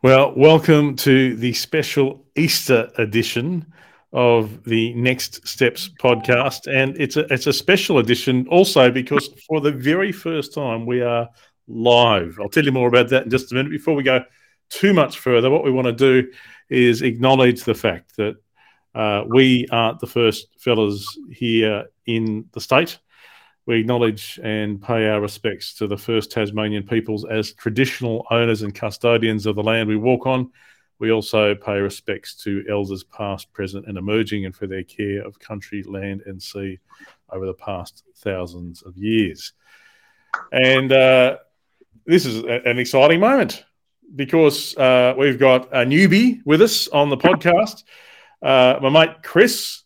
Well, welcome to the special Easter edition of the Next Steps podcast, and it's a it's a special edition also because for the very first time we are live. I'll tell you more about that in just a minute. Before we go too much further, what we want to do is acknowledge the fact that uh, we aren't the first fellas here in the state we acknowledge and pay our respects to the first Tasmanian peoples as traditional owners and custodians of the land we walk on. We also pay respects to elders past, present, and emerging, and for their care of country, land, and sea over the past thousands of years. And uh, this is a, an exciting moment because uh, we've got a newbie with us on the podcast. Uh, my mate Chris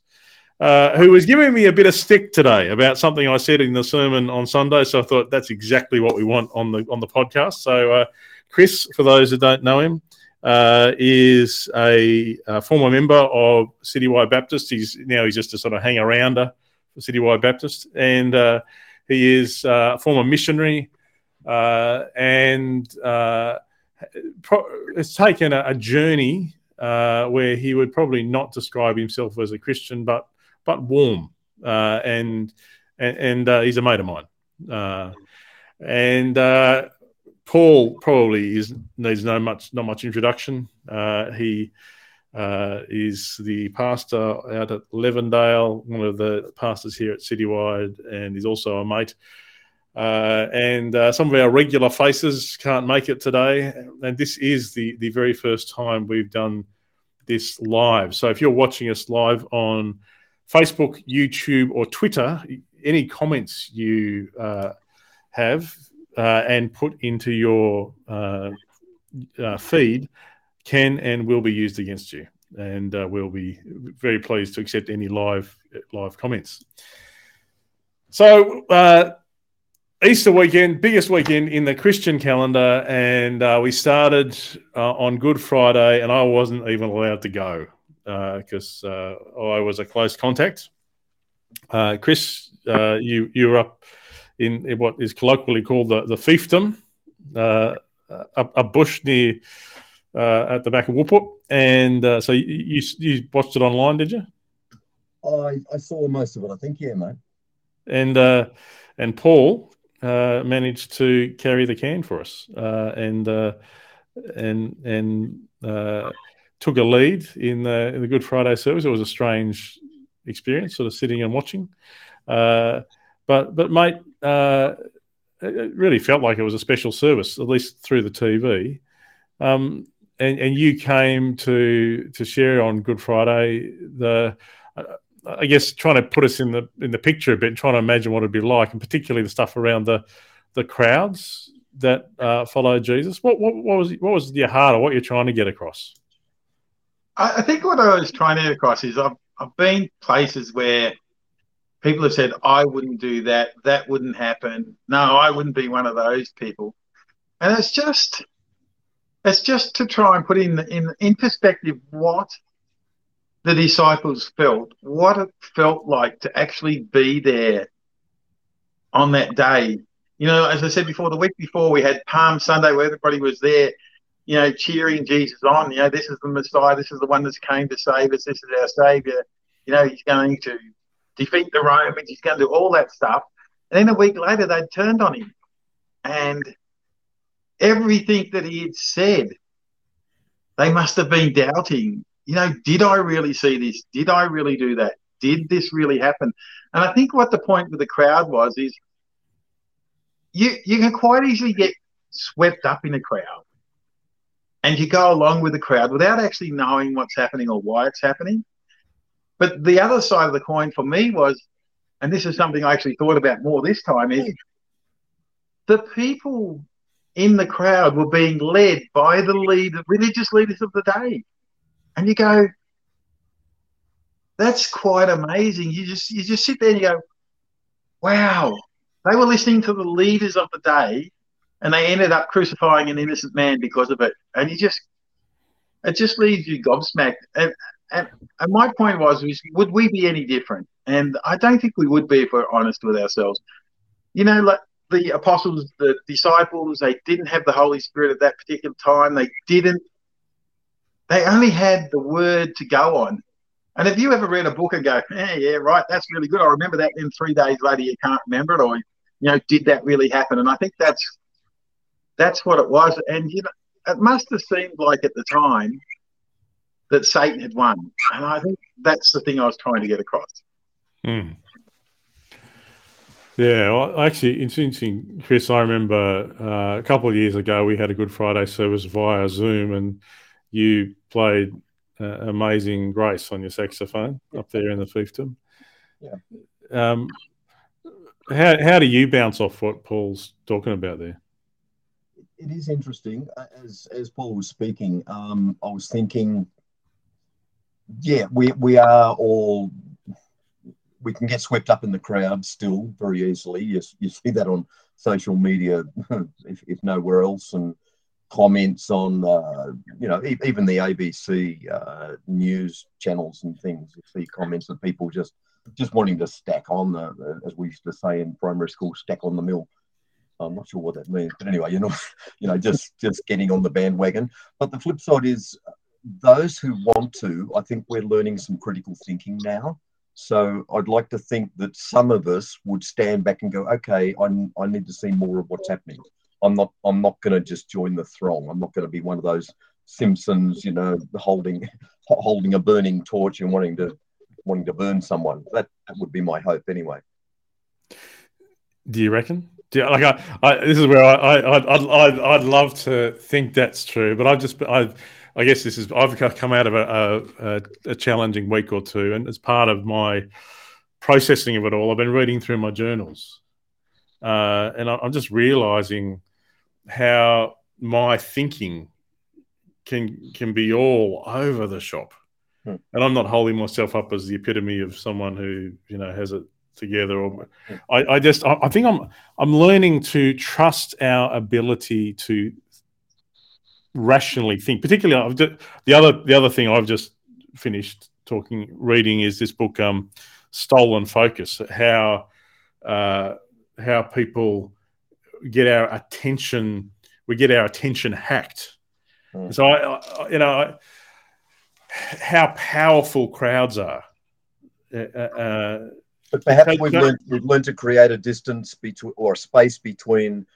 uh, who was giving me a bit of stick today about something I said in the sermon on Sunday. So I thought that's exactly what we want on the on the podcast. So uh, Chris, for those who don't know him, uh, is a, a, former member of Citywide Baptist. He's now he's just a sort of hang arounder for Citywide Baptist, and uh, he is uh, a former missionary and pro- has taken a, a journey uh, where he would probably not describe himself as a Christian, but but warm. Uh, and and, uh, he's a mate of mine. Uh, and uh, Paul probably is needs no much not much introduction. He is the pastor out at Levendale, one of the pastors here at Citywide, and he's also a mate. Uh, and uh, some of our regular faces can't make it today. And this is the, the very first time we've done this live. So if you're watching us live on Facebook, YouTube, or Twitter, any comments you uh, have uh, and put into your uh, uh feed can and will be used against you. And uh, we'll be very pleased to accept any live live comments. So, uh, Easter weekend, biggest weekend in the Christian calendar, and we started on Good Friday, and I wasn't even allowed to go because uh, uh, I was a close contact. Uh, Chris, uh, you you were up in, in, what is colloquially called the the fiefdom, uh, a, a, bush near at the back of Whoop and so you, you, you watched it online, did you? I I saw most of it. I think yeah, mate. And and Paul managed to carry the can for us, and and and took a lead in the in the Good Friday service. It was a strange experience, sort of sitting and watching. Uh, but but mate, uh, it really felt like it was a special service, at least through the TV. Um, and, and you came to to share on Good Friday the. Uh, I guess trying to put us in the in the picture a bit, trying to imagine what it'd be like, and particularly the stuff around the the crowds that uh, followed Jesus. What, what, what was what was your heart or what you're trying to get across? I, I think what I was trying to get across is I've, I've been places where people have said, I wouldn't do that. That wouldn't happen. No, I wouldn't be one of those people. And it's just, it's just to try and put in, in, in perspective what the disciples felt, what it felt like to actually be there on that day. You know, as I said before, the week before we had Palm Sunday where everybody was there you know, cheering Jesus on. You know, this is the Messiah. This is the one that's came to save us. This is our Savior. You know, he's going to defeat the Romans. He's going to do all that stuff. And then a week later, they'd turned on him. And everything that he had said, they must have been doubting. You know, did I really see this? Did I really do that? Did this really happen? And I think what the point with the crowd was is you you can quite easily get swept up in a crowd and you go along with the crowd without actually knowing what's happening or why it's happening. But the other side of the coin for me was, and this is something I actually thought about more this time, is the people in the crowd were being led by the lead, religious leaders of the day. And you go, that's quite amazing. You just you just sit there and you go, wow, they were listening to the leaders of the day and they ended up crucifying an innocent man because of it. And you just, it just leaves you gobsmacked. And, and, and my point was, was, would we be any different? And I don't think we would be if we're honest with ourselves. You know, like the apostles, the disciples, they didn't have the Holy Spirit at that particular time. They didn't they only had the word to go on. And if you ever read a book and go, yeah, yeah, right, that's really good. I remember that. Then three days later, you can't remember it, or you know, did that really happen? And I think that's that's what it was. And you know, it must have seemed like at the time that Satan had won. And I think that's the thing I was trying to get across. Hmm. Yeah, well, actually, it's interesting, Chris. I remember uh, a couple of years ago we had a Good Friday service via Zoom, and you played uh, "Amazing Grace" on your saxophone up there in the fiefdom. Yeah. Um, how how do you bounce off what Paul's talking about there? It is interesting. As as Paul was speaking, um, I was thinking, yeah, we we are all we can get swept up in the crowd still very easily. You, you see that on social media, if, if nowhere else, and comments on, uh, you know, e- even the ABC uh, news channels and things. You see comments of people just just wanting to stack on the, the, as we used to say in primary school, stack on the mill. I'm not sure what that means, but anyway, you know, you know, just just getting on the bandwagon. But the flip side is, those who want to, I think we're learning some critical thinking now. So I'd like to think that some of us would stand back and go, okay, I, I need to see more of what's happening. I'm not I'm not going to just join the throng. I'm not going to be one of those Simpsons, you know, holding holding a burning torch and wanting to wanting to burn someone. That, that would be my hope anyway. Do you reckon? Do you, like I, I, this is where I, I, I'd, I'd, I'd love to think that's true, but I've just, I've, I guess this is, I've come out of a, a, a challenging week or two, and as part of my processing of it all, I've been reading through my journals, uh, and I'm just realizing how my thinking can can be all over the shop. Hmm. And I'm not holding myself up as the epitome of someone who you know has it together. Or I, I just I, I think I'm I'm learning to trust our ability to rationally think. Particularly, I've just, the other the other thing I've just finished talking reading is this book, um, Stolen Focus. How uh, how people get our attention, we get our attention hacked. Mm. So I, I, you know, I, how powerful crowds are. Uh, uh, But perhaps So- we've so- learned, we've learned to create a distance between or a space between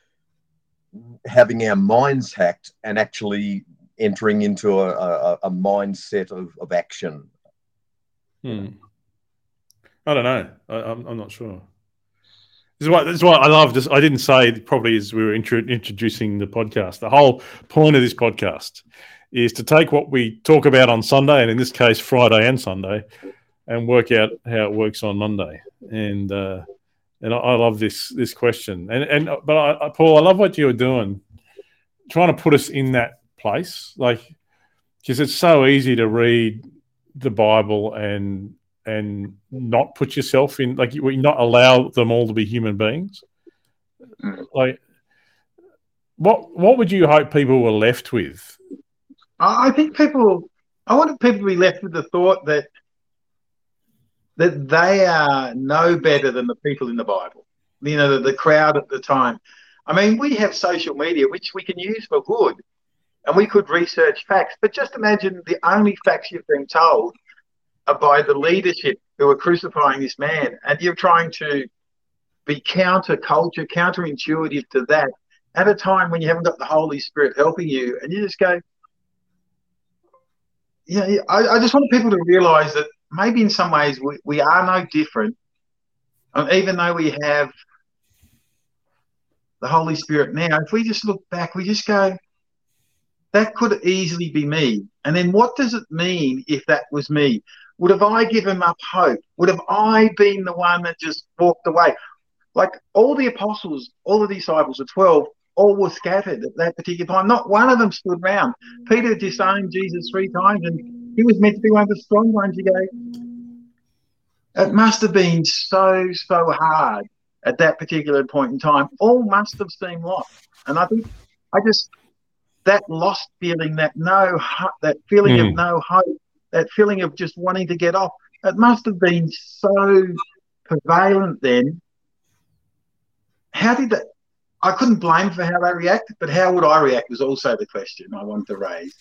having our minds hacked and actually entering into a, a, a mindset of, of action. hmm. I don't know. I, I'm, I'm not sure. This is why. This is why I love this. I didn't say probably as we were intro, introducing the podcast. The whole point of this podcast is to take what we talk about on Sunday, and in this case Friday and Sunday, and work out how it works on Monday. And uh, and I, I love this this question. And and but I, I, Paul, I love what you're doing, trying to put us in that place, like because it's so easy to read the Bible and and not put yourself in like you not allow them all to be human beings. Mm. Like, what what would you hope people were left with? I I think people. I want people to be left with the thought that that they are no better than the people in the Bible. You know, the, the crowd at the time. I mean, we have social media which we can use for good, and we could research facts. But just imagine the only facts you've been told are by the leadership who are crucifying this man, and you're trying to be counter-culture, counterintuitive to that at a time when you haven't got the Holy Spirit helping you, and you just go, yeah, I, I just want people to realize that maybe in some ways we, we are no different. Um, even though we have the Holy Spirit now, if we just look back, we just go, that could easily be me. And then what does it mean if that was me? Would have I given up hope? Would have I been the one that just walked away? Like all the apostles, all the disciples, the 12, all were scattered at that particular time. Not one of them stood round. Peter disowned Jesus three times, and he was meant to be one of the strong ones. You go, it must have been so, so hard at that particular point in time. All must have seemed lost. And I think I just, that lost feeling, that no, that feeling of Mm. no hope, that feeling of just wanting to get off, it must have been so prevalent then. How did that? I couldn't blame for how they reacted, but how would I react was also the question I wanted to raise.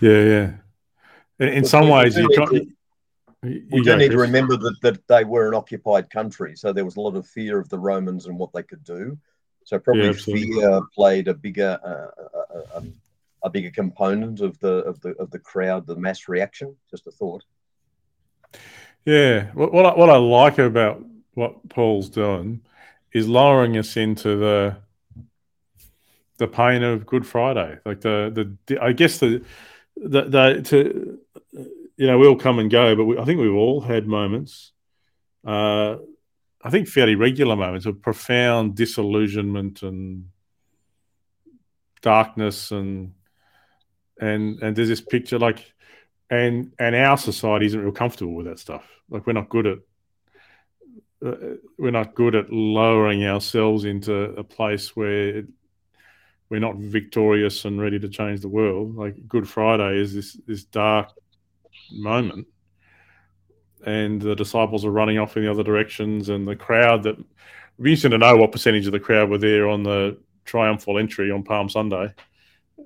Yeah, yeah. In, in some ways, you, can't, you, we do need to remember that, that they were an occupied country, so there was a lot of fear of the Romans and what they could do. So probably yeah, fear played a bigger uh, a, a, a, bigger component of the of the of the crowd, the mass reaction. Just a thought. Yeah, what what I, what I like about what Paul's doing is lowering us into the the pain of Good Friday. Like the the I guess the the, the to you know, we all come and go, but we, I think we've all had moments, uh, I think fairly regular moments of profound disillusionment and darkness and and and there's this picture like and and our society isn't real comfortable with that stuff. Like we're not good at uh, we're not good at lowering ourselves into a place where it, we're not victorious and ready to change the world. Like good friday is this this dark moment. And the disciples are running off in the other directions, and the crowd that we used to know what percentage of the crowd were there on the triumphal entry on Palm Sunday,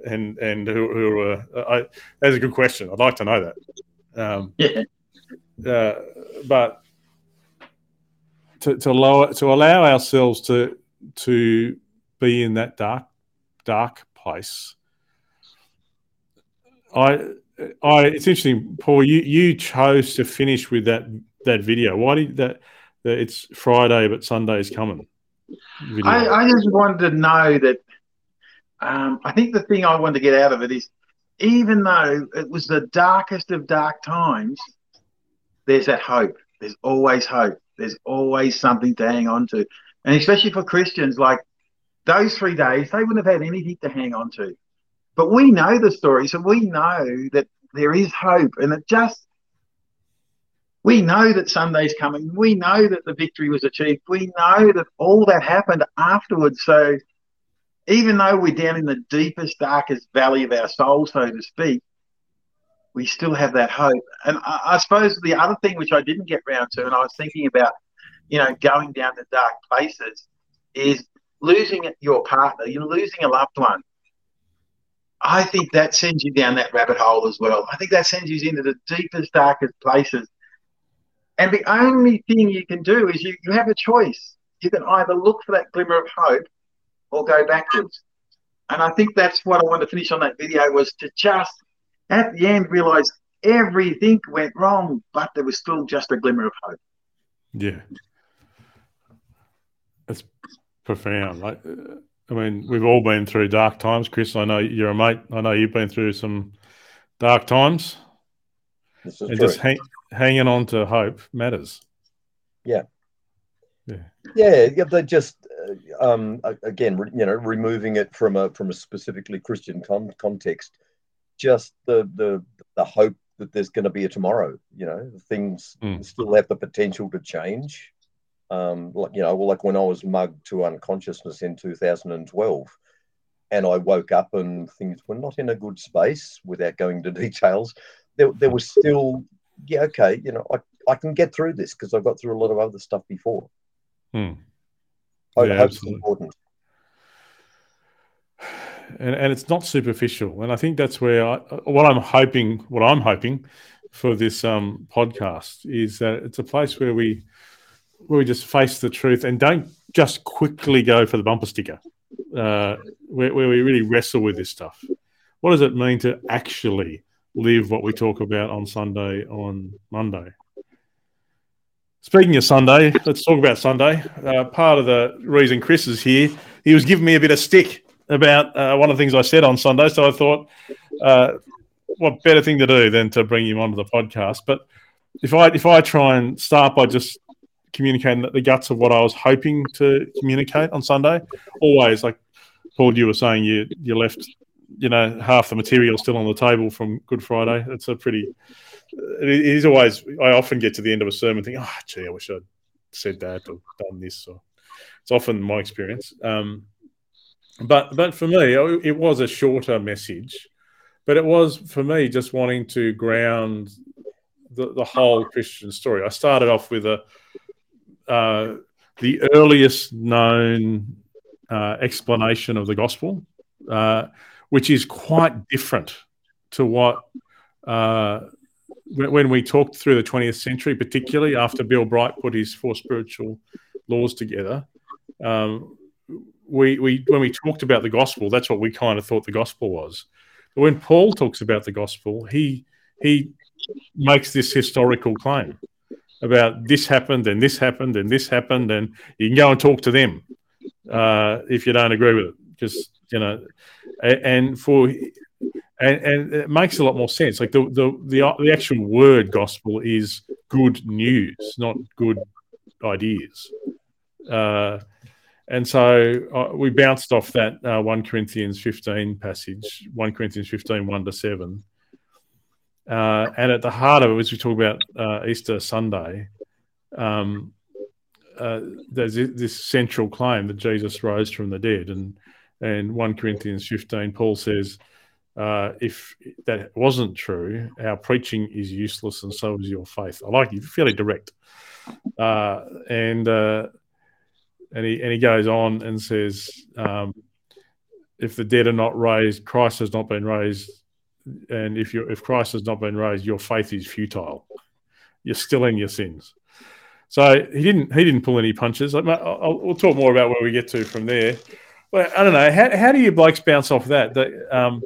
and and who, who were. I, that's a good question. I'd like to know that. Um, yeah. Uh, but to, to lower to allow ourselves to to be in that dark dark place. I I, it's interesting, Paul. You you chose to finish with that that video. Why did that? that it's Friday, but Sunday is coming. I, I, just wanted to know that. Um, I think the thing I wanted to get out of it is, even though it was the darkest of dark times, there's that hope. There's always hope. There's always something to hang on to, and especially for Christians, like those three days, they wouldn't have had anything to hang on to. But we know the story, so we know that there is hope, and it just we know that Sunday's coming. We know that the victory was achieved. We know that all that happened afterwards. So even though we're down in the deepest, darkest valley of our soul, so to speak, we still have that hope. And I, I suppose the other thing which I didn't get round to, and I was thinking about, you know, going down the dark places, is losing your partner. You're losing a loved one. I think that sends you down that rabbit hole as well. I think that sends you into the deepest, darkest places. And the only thing you can do is you, you have a choice. You can either look for that glimmer of hope or go backwards. And I think that's what I want to finish on that video was to just at the end realize everything went wrong, but there was still just a glimmer of hope. Yeah. That's profound. Like uh, I mean, we've all been through dark times. Chris, I know you're a mate. I know you've been through some dark times. and true. just hang, hanging on to hope matters. Yeah. Yeah. Yeah. they just, uh, um, again, you know, removing it from a from a specifically Christian con- context, just the the the hope that there's going to be a tomorrow. You know, things mm. still have the potential to change um, like you know, like when I was mugged to unconsciousness in 2012, and I woke up and things were not in a good space. Without going to details, there, there was still, yeah, okay, you know, I, I can get through this because I've got through a lot of other stuff before. Hmm. Yeah, hope's important. And, and it's not superficial, and I think that's where I, what I'm hoping, what I'm hoping for this um, podcast is that it's a place where we where we just face the truth and don't just quickly go for the bumper sticker, uh, where, where we really wrestle with this stuff. What does it mean to actually live what we talk about on Sunday, on Monday? Speaking of Sunday, let's talk about Sunday. Uh, part of the reason Chris is here, he was giving me a bit of stick about uh, one of the things I said on Sunday. So I thought, uh, what better thing to do than to bring him onto the podcast? But if I if I try and start by just communicating the guts of what I was hoping to communicate on Sunday. Always, like Paul, you were saying, you you left, you know, half the material still on the table from Good Friday. It's a pretty. It is always. I often get to the end of a sermon, and think, oh, gee, I wish I'd said that or done this. Or it's often my experience. Um, but but for me, it was a shorter message. But it was for me just wanting to ground the, the whole Christian story. I started off with a uh, the earliest known uh, explanation of the gospel, uh, which is quite different to what uh, when we talked through the 20th century, particularly after Bill Bright put his four spiritual laws together. Um, we, we when we talked about the gospel, that's what we kind of thought the gospel was. But when Paul talks about the gospel, he he makes this historical claim about this happened and this happened and this happened, and you can go and talk to them uh, if you don't agree with it. Just you know, and for and, and, it makes a lot more sense. Like the, the the the actual word gospel is good news, not good ideas. Uh, and so uh, we bounced off that uh, 1 Corinthians 15 passage, 1 Corinthians 15, 1 to 7. Uh, and at the heart of it, as we talk about uh, Easter Sunday, um, uh, there's this central claim that Jesus rose from the dead. And, and 1 Corinthians 15, Paul says, uh, if that wasn't true, our preaching is useless and so is your faith. I like you, fairly direct. and and he and he goes on and says, um, if the dead are not raised, Christ has not been raised, and if you if Christ has not been raised, your faith is futile. You're still in your sins. So he didn't he didn't pull any punches. I'll, I'll, we'll talk more about where we get to from there. But I don't know. How, how do you blokes bounce off that? that um,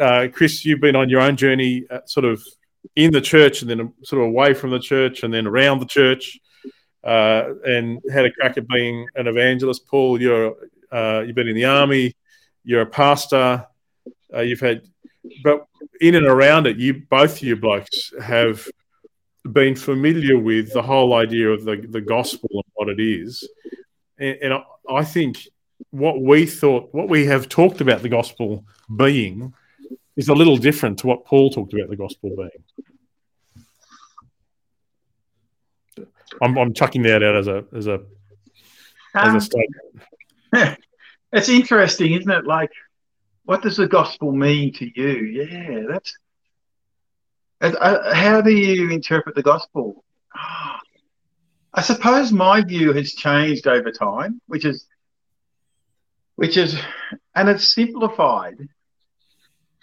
uh, Chris, you've been on your own journey, uh, sort of in the church, and then sort of away from the church, and then around the church uh, and had a crack at being an evangelist. Paul, you're uh, you've been in the army, you're a pastor, uh, you've had, but in and around it, you both you blokes have been familiar with the whole idea of the, the gospel and what it is, and, and I, I think what we thought, what we have talked about the gospel being, is a little different to what Paul talked about the gospel being. I'm, I'm chucking that out as a as a um, as a statement. It's interesting, isn't it? Like, what does the gospel mean to you? Yeah, that's. Uh, how do you interpret the gospel? I suppose my view has changed over time, which is, which is, and it's simplified.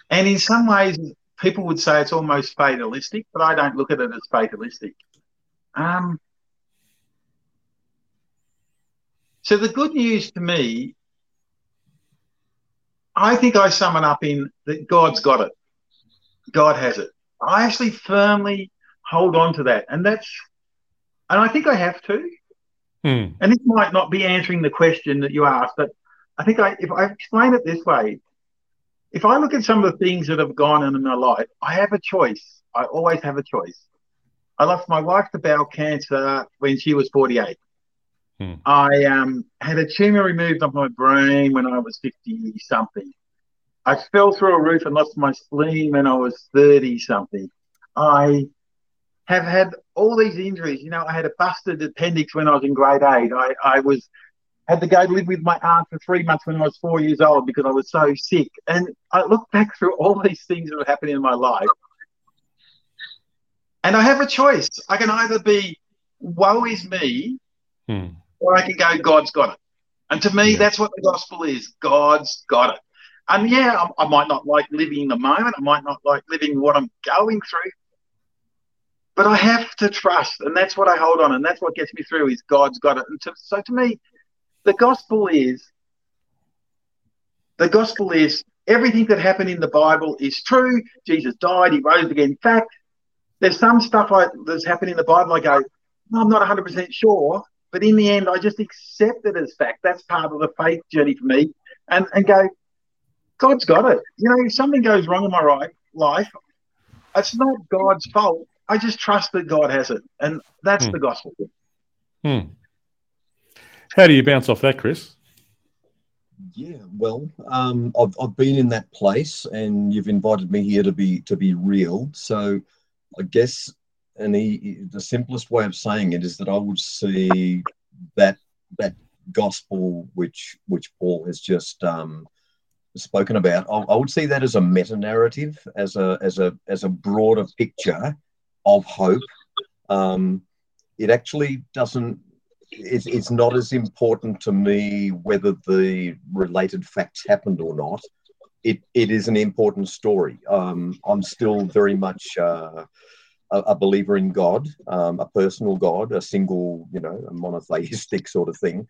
And in some ways, people would say it's almost fatalistic, but I don't look at it as fatalistic. Um, So the good news to me, I think I sum it up in that God's got it. God has it. I actually firmly hold on to that. And that's, and I think I have to. Hmm. And this might not be answering the question that you asked, but I think I, if I explain it this way, if I look at some of the things that have gone on in my life, I have a choice. I always have a choice. I lost my wife to bowel cancer when she was 48. Hmm. I um, had a tumor removed off my brain when I was 50 something. I fell through a roof and lost my spleen when I was 30 something. I have had all these injuries. You know, I had a busted appendix when I was in grade eight. I, I was had to go live with my aunt for three months when I was four years old because I was so sick. And I look back through all these things that have happened in my life. And I have a choice. I can either be woe is me hmm or I can go, God's got it. And to me, yeah. that's what the gospel is. God's got it. And yeah, I, I, might not like living the moment. I might not like living what I'm going through. But I have to trust. And that's what I hold on. And that's what gets me through is God's got it. And to, so to me, the gospel is the gospel is everything that happened in the Bible is true. Jesus died, he rose again. In fact, there's some stuff I, that's happened in the Bible. I go, I'm not 100% sure, but in the end, I just accept it as fact. That's part of the faith journey for me. And, and go, God's got it. You know, if something goes wrong in my right, life, it's not God's fault. I just trust that God has it. And that's hmm. the gospel. Hmm. How do you bounce off that, Chris? Yeah, well, um, I've, I've been in that place, and you've invited me here to be to be real. So, I guess and he, the simplest way of saying it is that I would see that that gospel which which Paul has just um, spoken about. I, I, would see that as a meta narrative, as a as a as a broader picture of hope. Um, it actually doesn't. It's, it's not as important to me whether the related facts happened or not. it, it is an important story. Um, I'm still very much uh, a, a, believer in God, um, a personal God, a single, you know, a monotheistic sort of thing.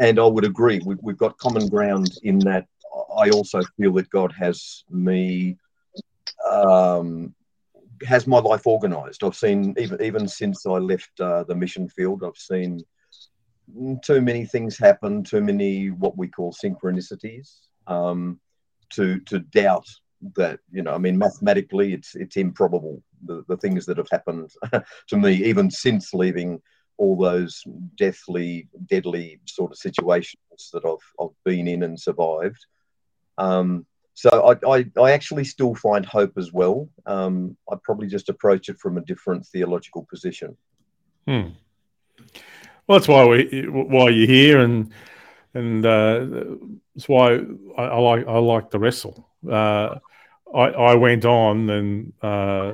And I would agree, we, we've got common ground in that I also feel that God has me, um, has my life organized. I've seen, even, even since I left uh, the mission field, I've seen too many things happen, too many what we call synchronicities. Um, to to doubt that you know i mean mathematically it's it's improbable the, the things that have happened to me even since leaving all those deathly deadly sort of situations that i've, I've been in and survived um, so I, I, I, actually still find hope as well um, i probably just approach it from a different theological position hmm. well that's why we why you're here and and uh, that's why I, I, like I like the wrestle. Uh, I, I went on and uh,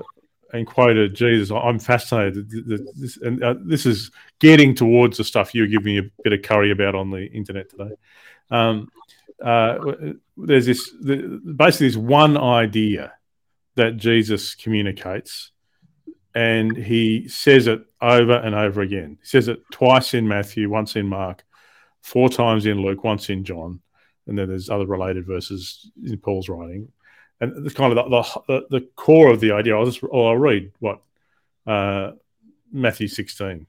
and quoted Jesus. I'm fascinated. This, and uh, this is getting towards the stuff you were giving me a bit of curry about on the internet today. Um, uh, there's this basically this one idea that Jesus communicates, and he says it over and over again. He says it twice in Matthew, once in Mark, four times in Luke, once in John, and then there's other related verses in Paul's writing. And it's kind of the, the, the core of the idea. I'll just I'll read what uh, Matthew 16.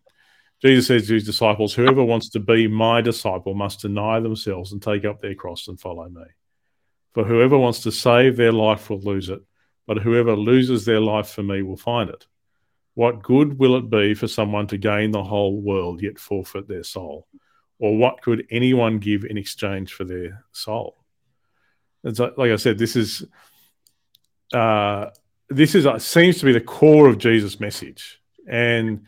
Jesus says to his disciples, Whoever wants to be my disciple must deny themselves and take up their cross and follow me. For whoever wants to save their life will lose it, but whoever loses their life for me will find it. What good will it be for someone to gain the whole world yet forfeit their soul? or what could anyone give in exchange for their soul? And like I said, this is uh, this is uh, seems to be the core of Jesus' message, and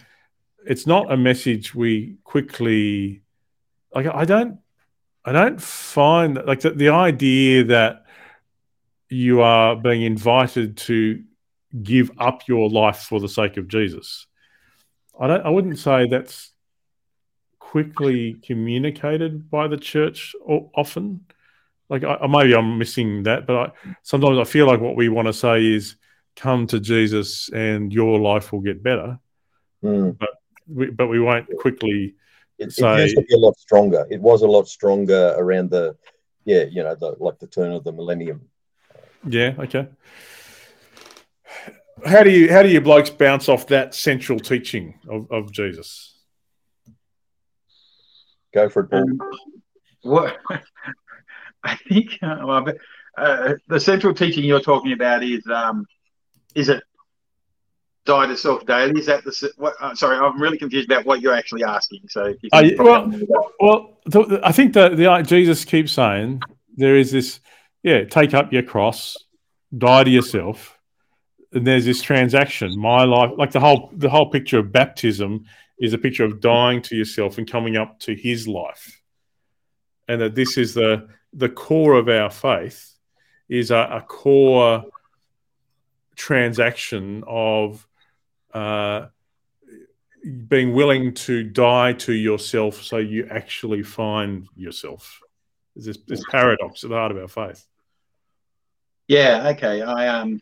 it's not a message we quickly like. I don't, I don't find like the, the idea that you are being invited to give up your life for the sake of Jesus. I don't. I wouldn't say that's quickly communicated by the church often. Like I, maybe I'm missing that, but I, sometimes I feel like what we want to say is, "Come to Jesus, and your life will get better." Mm. But we, but we won't quickly it, say. It used to be a lot stronger. It was a lot stronger around the, yeah, you know, the like the turn of the millennium. Yeah. Okay. How do you how do you blokes bounce off that central teaching of, of Jesus? Go for it, Paul. Um, what I think uh, well, uh, the central teaching you're talking about is um, is it die to self daily? Is that the what? Uh, sorry, I'm really confused about what you're actually asking. So, well, well, the, I think that the Jesus keeps saying there is this, yeah, take up your cross, die to yourself, and there's this transaction. My life, like the whole the whole picture of baptism is a picture of dying to yourself and coming up to his life. And that this is the the core of our faith is a, a core transaction of uh, being willing to die to yourself so you actually find yourself. There's this, this paradox at the heart of our faith. Yeah, okay. I um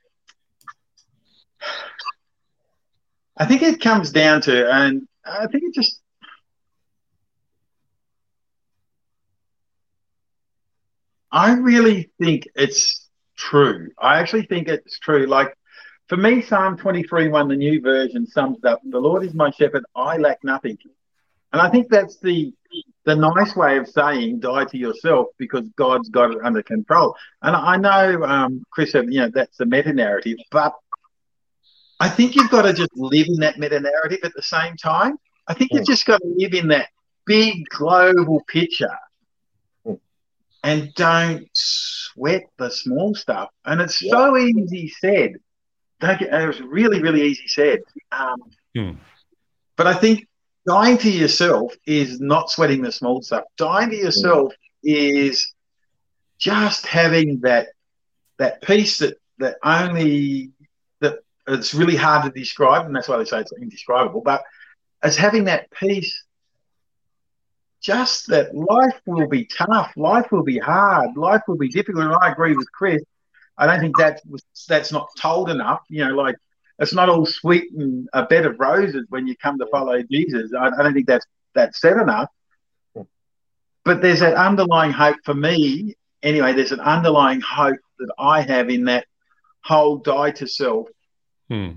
I think it comes down to and I think it just I really think it's true. I actually think it's true. Like for me, Psalm 23 1, the new version, sums it up. The Lord is my shepherd, I lack nothing. And I think that's the the nice way of saying die to yourself because God's got it under control. And I know um, Chris you know, that's the meta narrative, but I think you've got to just live in that meta narrative at the same time. I think you've just got to live in that big global picture. And don't sweat the small stuff. And it's yeah. so easy said. Don't get, it was really, really easy said. Um, hmm. But I think dying to yourself is not sweating the small stuff. Dying to yourself is just having that that peace that that only that it's really hard to describe, and that's why they say it's indescribable. But it's having that peace, just that life will be tough, life will be hard, life will be difficult. And I agree with Chris. I don't think that was that's not told enough. You know, like it's not all sweet and a bed of roses when you come to follow Jesus. I, I don't think that's that's said enough. But there's that underlying hope for me. Anyway, there's an underlying hope that I have in that whole die to self. Hmm.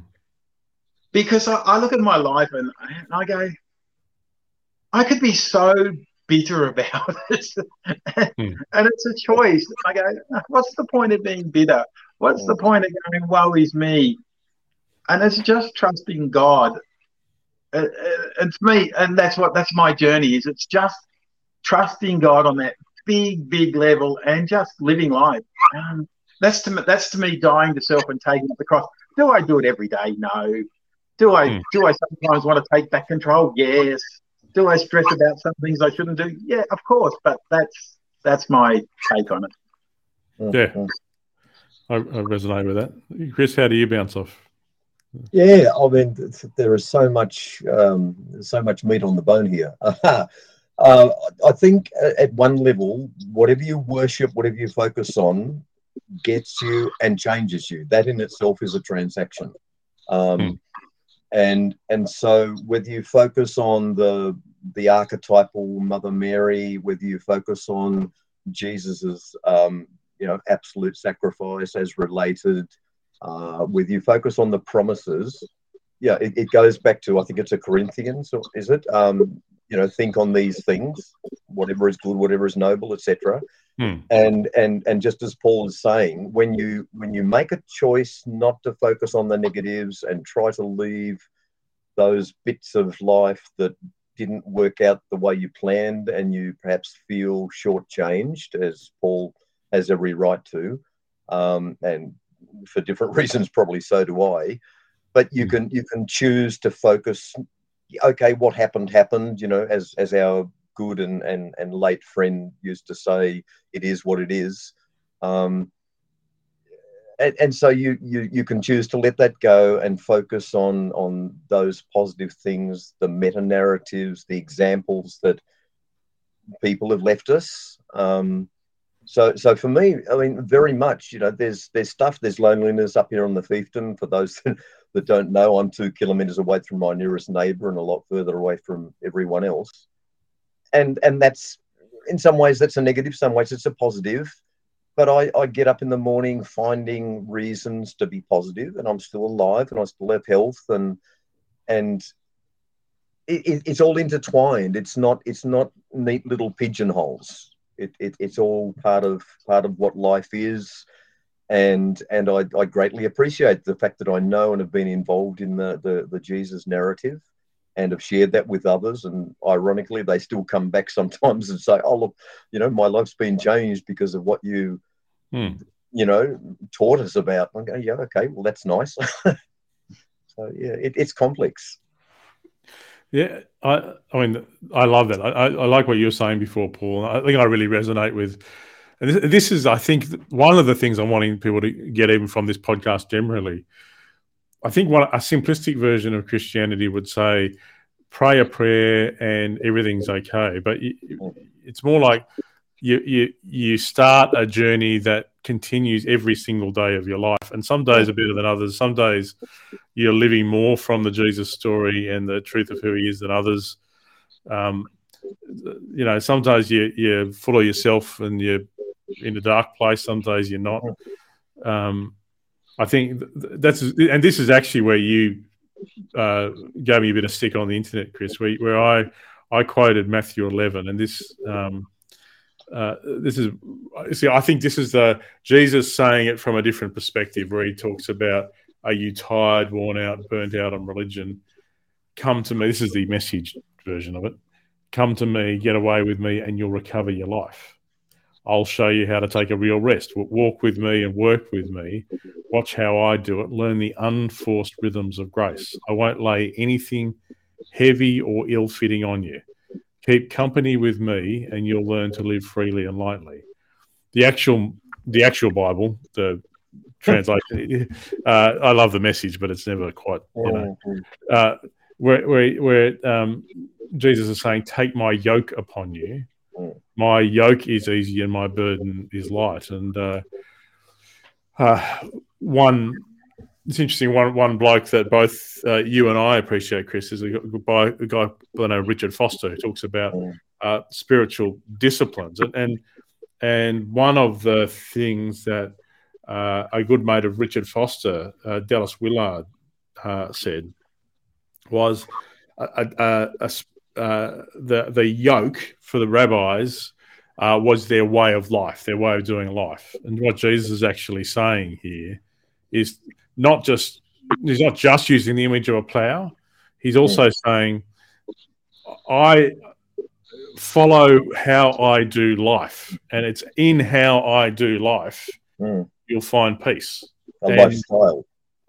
Because I, I look at my life and I go, I could be so bitter about it. Hmm. and it's a choice. I go, what's the point of being bitter? What's the point of going, woe is me? And it's just trusting God. Uh, uh, It's me, and that's what that's my journey. Is it's just trusting God on that big, big level and just living life. Um, that's to me, that's to me dying to self and taking up the cross. Do I do it every day? No. Do I Hmm. do I sometimes want to take back control? Yes. Do I stress about some things I shouldn't do? Yeah, of course. But that's that's my take on it. Yeah. I, I resonate with that. Chris, how do you bounce off? Yeah, I mean, there is so much, um, so much meat on the bone here. uh, I think at one level, whatever you worship, whatever you focus on, gets you and changes you. That in itself is a transaction. Um, Hmm. And and so whether you focus on the the archetypal Mother Mary, whether you focus on Jesus's um, you know absolute sacrifice as related uh, with you focus on the promises. Yeah it, it goes back to i think it's a corinthians or is it? Um, you know think on these things whatever is good whatever is noble etc Hmm. and and and just as paul is saying when you when you make a choice not to focus on the negatives and try to leave those bits of life that didn't work out the way you planned and you perhaps feel shortchanged as paul has every right to um, and for different reasons probably so do i but you Mm. can you can choose to focus okay what happened happened you know as as our good and and, and late friend used to say it is what it is. Um, and, and so you, you you can choose to let that go and focus on on those positive things the meta narratives the examples that people have left us. Um, so so for me i mean very much you know there's there's stuff there's loneliness up here on the fiefdom for those that, that don't know i'm two kilometers away from my nearest neighbor and a lot further away from everyone else. And and that's in some ways that's a negative some ways it's a positive. But I, I get up in the morning finding reasons to be positive and i'm still alive and i still have health and and it, it, it's all intertwined. It's not it's not neat little pigeonholes. It, it, it's all part of part of what life is and and I, I greatly appreciate the fact that I know and have been involved in the, the the Jesus narrative and have shared that with others and ironically they still come back sometimes and say oh look you know my life's been changed because of what you Hmm. you know taught us about I go yeah okay well that's nice so yeah it, it's complex Yeah, I, I mean, I love that. I, I I like what you were saying before, Paul. I think I really resonate with. And this, is, I think, one of the things I'm wanting people to get even from this podcast generally. I think one a simplistic version of Christianity would say, pray a prayer and everything's okay. But it's more like you you you start a journey that continues every single day of your life, and some days are better than others. Some days you're living more from the Jesus story and the truth of who He is than others. Um, you know, sometimes you you're full of yourself and you're in a dark place. Some days you're not. Um, I think that's and this is actually where you uh, gave me a bit of stick on the internet, Chris, where, where I I quoted Matthew 11, and this um, uh, this is see I think this is the Jesus saying it from a different perspective, where he talks about are you tired, worn out, burnt out on religion? Come to me. This is the message version of it. Come to me, get away with me, and you'll recover your life. I'll show you how to take a real rest. Walk with me and work with me. Watch how I do it. Learn the unforced rhythms of grace. I won't lay anything heavy or ill fitting on you. Keep company with me, and you'll learn to live freely and lightly. The actual, the actual Bible, the translation. Uh, I love the message, but it's never quite, you know, uh, where where, where um, Jesus is saying, "Take my yoke upon you. My yoke is easy, and my burden is light." And uh, uh, one it's interesting. One one bloke that both uh, you and I appreciate, Chris, is a, guy, a guy by the name of Richard Foster, who talks about uh, spiritual disciplines, and, and and one of the things that uh, a good mate of Richard Foster, uh, Dallas Willard, uh, said was a, a, a, uh, the the yoke for the rabbis was their way of life, their way of doing life, and what Jesus is actually saying here is not just he's not just using the image of a plow. He's also saying, I follow how I do life, and it's in how I do life mm. you'll find peace. A and, lifestyle.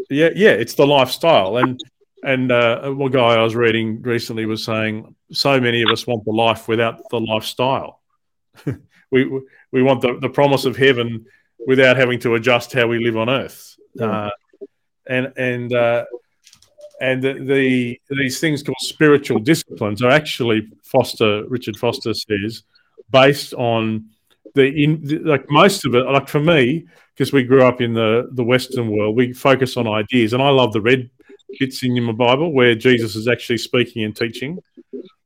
Yeah, yeah, it's the lifestyle, and and uh, one guy I was reading recently was saying so many of us want the life without the lifestyle. we we want the, the promise of heaven without having to adjust how we live on earth. Uh, and and uh, and the, the, these things called spiritual disciplines are actually Foster Richard Foster says based on the in the, like most of it like for me because we grew up in the the Western world we focus on ideas and I love the red bits in my Bible where Jesus is actually speaking and teaching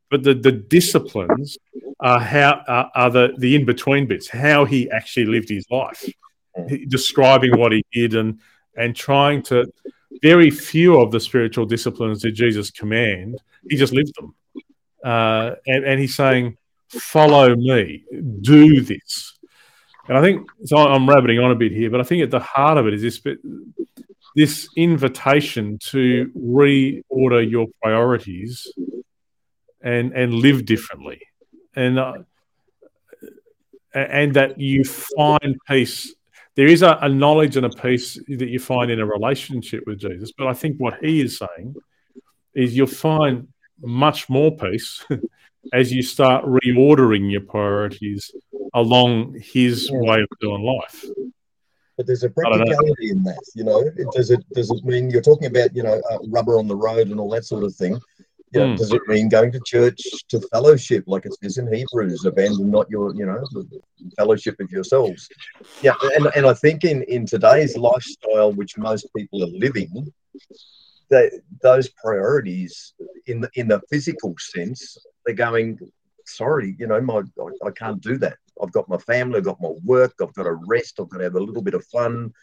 but the the disciplines are how are, are the the in between bits how he actually lived his life describing what he did and and trying to very few of the spiritual disciplines did Jesus command. He just lived them. Uh, and, and he's saying, follow me, do this. And I think so I'm rabbiting on a bit here, but I think at the heart of it is this this invitation to reorder your priorities and and live differently, and uh, and that you find peace there is a, a, knowledge and a peace that you find in a relationship with Jesus. But I think what he is saying is you'll find much more peace as you start reordering your priorities along his way of doing life. But there's a practicality in that, you know. It, does it does it mean you're talking about you know uh, rubber on the road and all that sort of thing? You know, mm. Does it mean going to church to fellowship, like it says in Hebrews, abandon not your, you know, fellowship of yourselves? Yeah, and, and I think in, in today's lifestyle, which most people are living, that those priorities in the in the physical sense, they're going, sorry, you know, my I, I can't do that. I've got my family, I've got my work, I've got to rest, I've got to have a little bit of fun.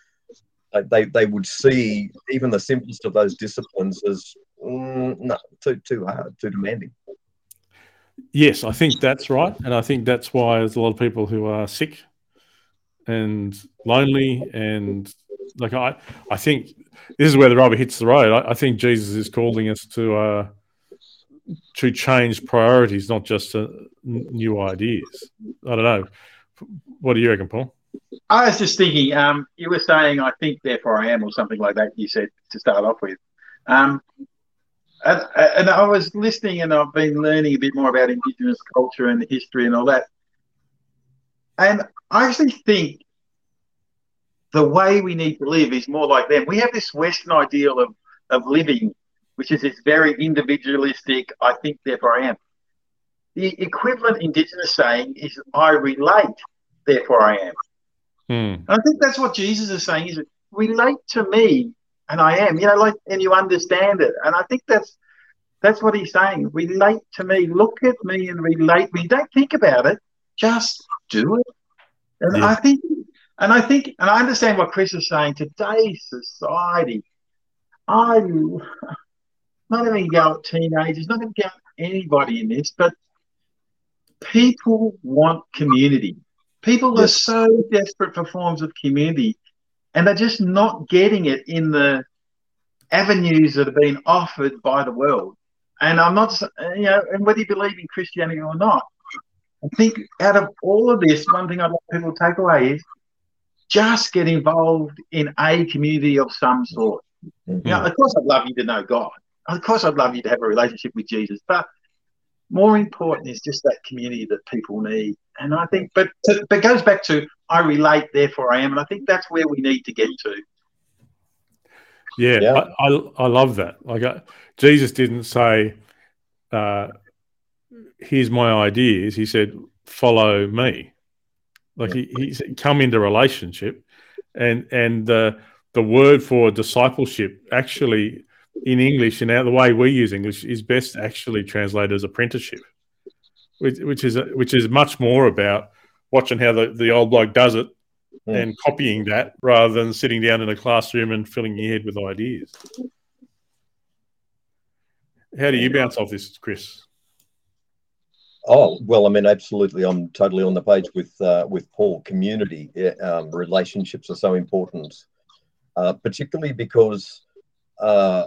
They, they would see even the simplest of those disciplines as mm, no, too too hard, too demanding. Yes, I think that's right, and I think that's why there's a lot of people who are sick and lonely, and like I, I think this is where the rubber hits the road. I, I think Jesus is calling us to uh, to change priorities, not just new ideas. I don't know. What do you reckon, Paul? I was just thinking. Um, you were saying, "I think, therefore I am," or something like that. You said to start off with. Um, and, and I was listening and I've been learning a bit more about Indigenous culture and history and all that. And I actually think the way we need to live is more like them. We have this Western ideal of, of living, which is this very individualistic, I think, therefore I am. The equivalent Indigenous saying is, I relate, therefore I am. Hmm. I think that's what Jesus is saying is relate to me and I am, you know, like, and you understand it. And I think that's that's what he's saying. Relate to me. Look at me and relate me. Don't think about it. Just do it. And yeah. I think, and I think, and I understand what Chris is saying. Today's society, I not even go at teenagers, not even go at anybody in this, but people want community. People yes. are so desperate for forms of community and they're just not getting it in the avenues that are being offered by the world. And I'm not, you know, and whether you believe in Christianity or not, I think out of all of this, one thing I'd like people to take away is just get involved in a community of some sort. Mm-hmm. Now, of course, I'd love you to know God. Of course, I'd love you to have a relationship with Jesus. But more important is just that community that people need. And I think, but to, but goes back to I relate, therefore I am, and I think that's where we need to get to. Yeah, yeah. I, I, I love that. Like I, uh, Jesus didn't say, uh, "Here's my ideas." He said, "Follow me." Like yeah. he, he said, come into relationship, and and the the word for discipleship actually in English and now the way we use English is best actually translated as apprenticeship, which, which is which is much more about watching how the, the old bloke does it mm. and copying that rather than sitting down in a classroom and filling your head with ideas. How do you bounce off this, Chris? Oh well, I mean, absolutely. I'm totally on the page with uh, with Paul. Community um, relationships are so important, uh, particularly because uh,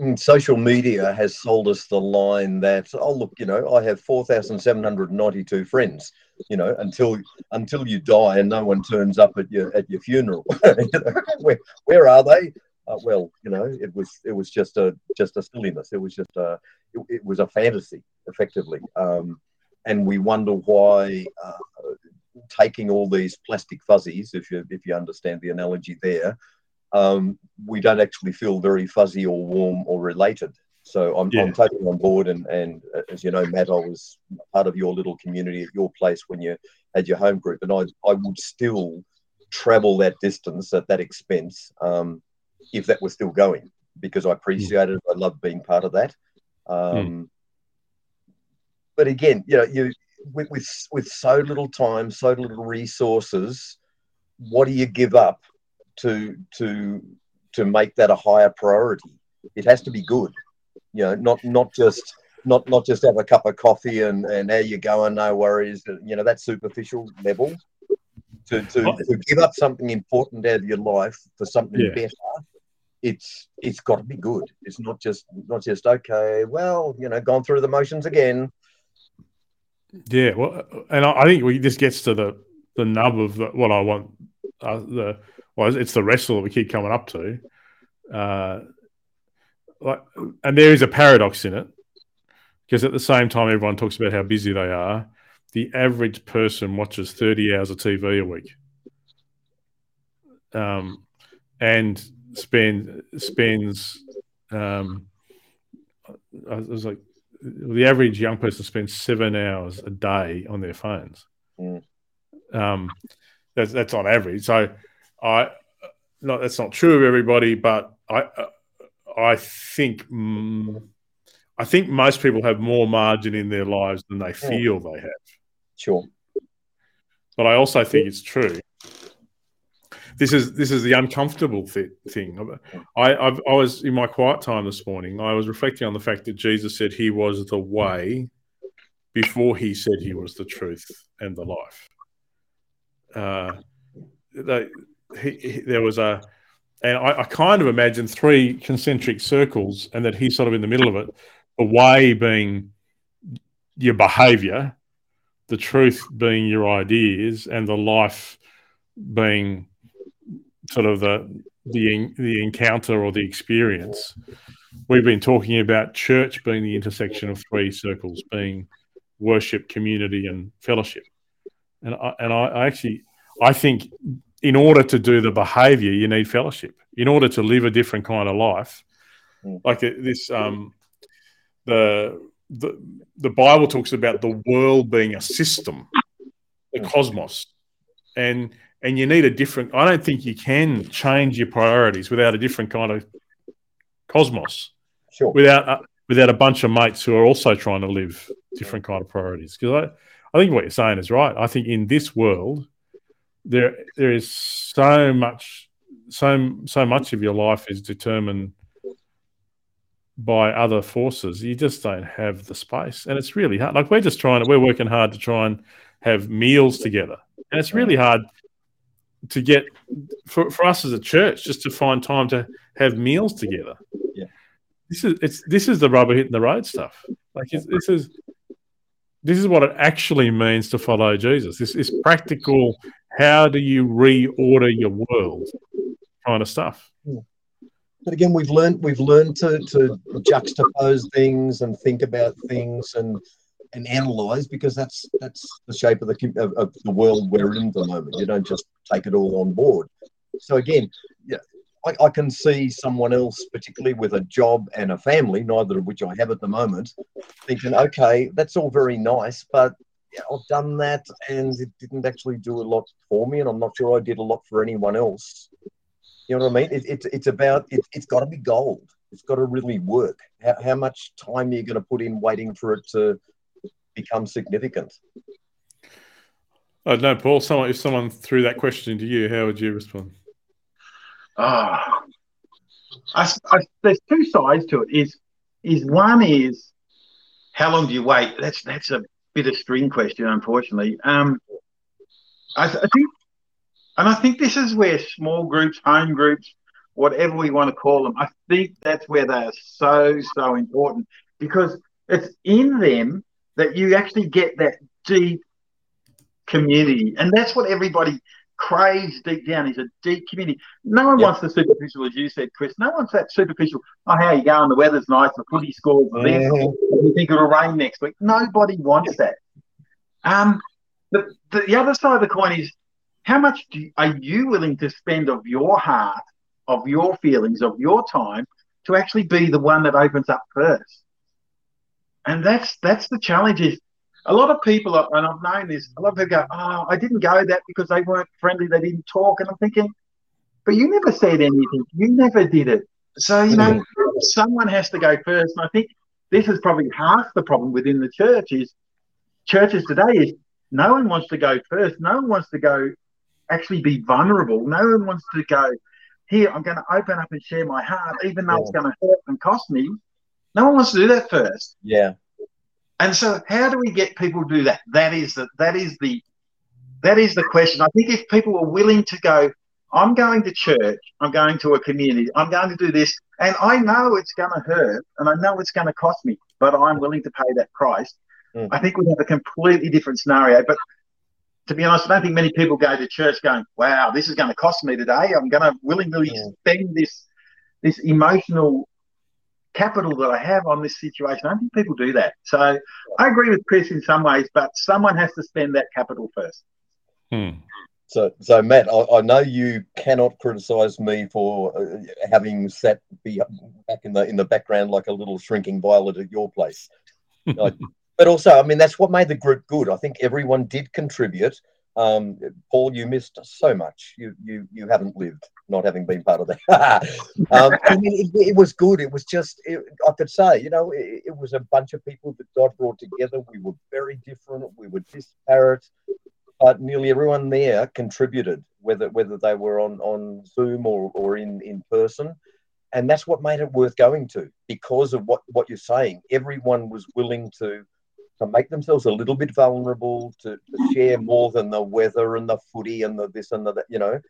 mm, social media has sold us the line that oh look, you know, I have four thousand seven hundred ninety two friends. You know, until until you die and no one turns up at your at your funeral. where where are they? Uh, well, you know, it was it was just a just a silliness. It was just a it, it was a fantasy, effectively. Um, and we wonder why uh, taking all these plastic fuzzies, if you if you understand the analogy there, um, we don't actually feel very fuzzy or warm or related. So I'm, yeah. I'm totally on board. And, and uh, as you know, Matt, I was part of your little community at your place when you had your home group, and I I would still travel that distance at that expense. Um, if that was still going because I appreciated it. I loved being part of that. Um, mm. But again, you know, you with, with with so little time, so little resources, what do you give up to to to make that a higher priority? It has to be good, you know, not not just not not just have a cup of coffee and and how you going, no worries, you know, that superficial level. To, to, to give up something important out of your life for something yeah. better it's it's got to be good. It's not just not just okay. Well, you know, gone through the motions again. Yeah, well, and I, think we, this gets to the the nub of the, what I want. Uh, the well, it's the wrestle that we keep coming up to. Uh, like, and there is a paradox in it because at the same time, everyone talks about how busy they are. The average person watches thirty hours of TV a week. Um, and spend spends um, I was like the average young person spends seven hours a day on their phones. Mm. Um, that's that's on average. So I not that's not true of everybody, but I I think mm, I think most people have more margin in their lives than they feel they have. Sure. But I also think it's true this is this is the uncomfortable th- thing. I I've, i was in my quiet time this morning. I was reflecting on the fact that Jesus said He was the way before He said He was the truth and the life. Uh, they, he, he, there was a, and I, I kind of imagine three concentric circles, and that He's sort of in the middle of it. The way being your behaviour, the truth being your ideas, and the life being sort of the the the encounter or the experience. We've been talking about church being the intersection of three circles, being worship, community, and fellowship. And I, and I actually I think in order to do the behavior, you need fellowship. In order to live a different kind of life, mm. like this, um, the the the Bible talks about the world being a system, the mm. cosmos, and and you need a different. I don't think you can change your priorities without a different kind of cosmos. Sure. Without uh, without a bunch of mates who are also trying to live different kind of priorities. Because I, I think what you're saying is right. I think in this world, there there is so much, so so much of your life is determined by other forces. You just don't have the space, and it's really hard. Like we're just trying to, we're working hard to try and have meals together, and it's really hard to get for, for us as a church just to find time to have meals together. Yeah. This is it's this is the rubber hitting the road stuff. Like this is this is what it actually means to follow Jesus. This is practical. How do you reorder your world? Kind of stuff. Hmm. But again, we've learned we've learned to, to juxtapose things and think about things and and analyze because that's that's the shape of the of, of, the world we're in at the moment. You don't just take it all on board. So again, yeah, I, I, can see someone else, particularly with a job and a family, neither of which I have at the moment, thinking, okay, that's all very nice, but I've done that and it didn't actually do a lot for me, and I'm not sure I did a lot for anyone else. You know what I mean? It, it it's about it, it's got to be gold. It's got to really work. How, how much time are you going to put in waiting for it to become significant? I don't know, Paul. Someone, if someone threw that question to you, how would you respond? Ah, I, I, there's two sides to it. Is is one is how long do you wait? That's that's a bit of string question, unfortunately. Um, I, I think, and I think this is where small groups, home groups, whatever we want to call them, I think that's where they are so so important because it's in them that you actually get that deep community, and that's what everybody craves deep down is a deep community. No one yep. wants the superficial, as you said, Chris. No one's that superficial. Oh, how you going? The weather's nice. The footy scores are this. You think it'll rain next week? Nobody wants that. Um, the, the, the other side of the coin is how much do you, are you willing to spend of your heart, of your feelings, of your time to actually be the one that opens up first? And that's that's the challenge. Is a lot of people, are, and I've known this, a lot of people go, oh, I didn't go that because they weren't friendly, they didn't talk. And I'm thinking, but you never said anything. You never did it. So, you know, someone has to go first. And I think this is probably half the problem within the church is churches today is no one wants to go first. No one wants to go actually be vulnerable. No one wants to go, here, I'm going to open up and share my heart, even though yeah. it's going to hurt and cost me. No one wants to do that first. Yeah. And so, how do we get people to do that? That is the that is the that is the question. I think if people are willing to go, I'm going to church, I'm going to a community, I'm going to do this, and I know it's going to hurt, and I know it's going to cost me, but I'm willing to pay that price. Mm. I think we have a completely different scenario. But to be honest, I don't think many people go to church going, "Wow, this is going to cost me today. I'm going to willingly mm. spend this this emotional capital that I have on this situation. I don't think people do that. So I agree with Chris in some ways, but someone has to spend that capital first. Hmm. So, so Matt, I, I, know you cannot criticise me for uh, having sat be back in the in the background like a little shrinking violet at your place. but also, I mean, that's what made the group good. I think everyone did contribute. Um, Paul, you missed so much. You you you haven't lived, not having been part of that. um, I mean, it, it, was good. It was just, it, I could say, you know, it, it, was a bunch of people that God brought together. We were very different. We were disparate, but nearly everyone there contributed, whether whether they were on on Zoom or or in in person. And that's what made it worth going to because of what, what you're saying. Everyone was willing to to make themselves a little bit vulnerable, to, to, share more than the weather and the footy and the this and the that, you know.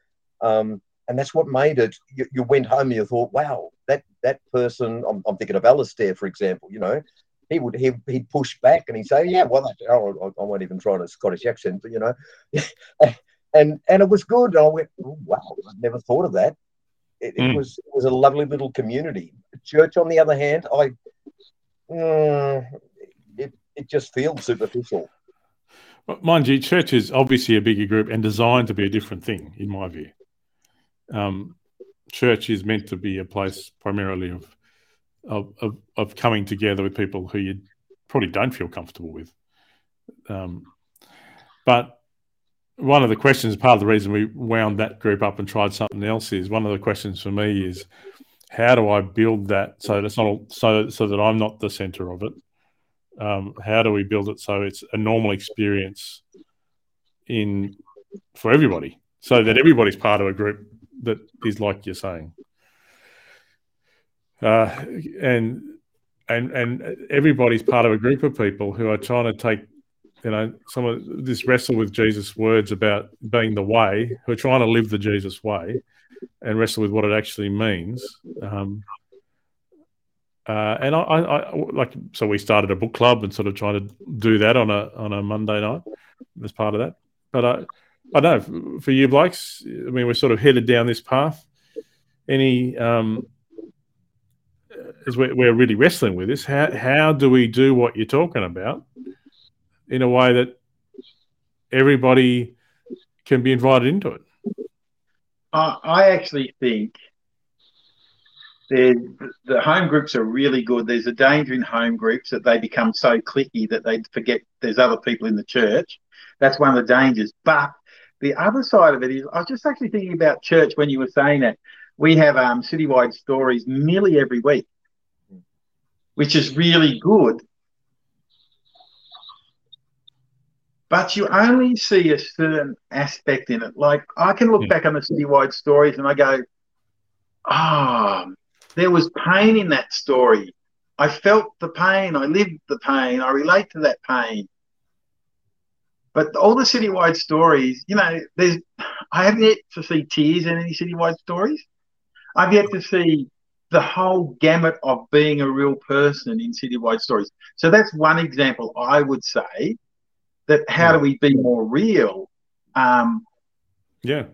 Um, and that's what made it. You, you, went home and you thought, wow, that that person. I'm, I'm, thinking of Alastair, for example. You know, he would he, he'd push back and he'd say, yeah, well, I, oh, I, won't even try a Scottish accent, but you know, and and it was good. And I went, oh, wow, I never thought of that. It, mm. it, was it was a lovely little community. Church, on the other hand, I. Mm, it just feels superficial. Mind you, church is obviously a bigger group and designed to be a different thing, in my view. Um, church is meant to be a place primarily of, of, of, of coming together with people who you probably don't feel comfortable with. Um, but one of the questions, part of the reason we wound that group up and tried something else is one of the questions for me is how do I build that so that it's not so so that I'm not the center of it, um, how do we build it so it's a normal experience in for everybody, so that everybody's part of a group that is like you're saying, uh, and and and everybody's part of a group of people who are trying to take you know some of this wrestle with Jesus' words about being the way, who are trying to live the Jesus way, and wrestle with what it actually means. Um, uh, and I, I, I, like so we started a book club and sort of trying to do that on a on a Monday night as part of that. But I I don't know for you blokes. I mean, we're sort of headed down this path. Any um, as we're, we're really wrestling with this, how how do we do what you're talking about in a way that everybody can be invited into it? Uh, I actually think the home groups are really good. There's a danger in home groups that they become so clicky that they forget there's other people in the church. That's one of the dangers. But the other side of it is, I was just actually thinking about church when you were saying that. We have um, citywide stories nearly every week, which is really good. But you only see a certain aspect in it. Like I can look yeah. back on the citywide stories and I go, ah, oh, there was pain in that story. I felt the pain. I lived the pain. I relate to that pain. But all the citywide stories, you know, there's I haven't yet to see tears in any citywide stories. I've yet to see the whole gamut of being a real person in citywide stories. So that's one example I would say that how do we be more real? Um, yeah.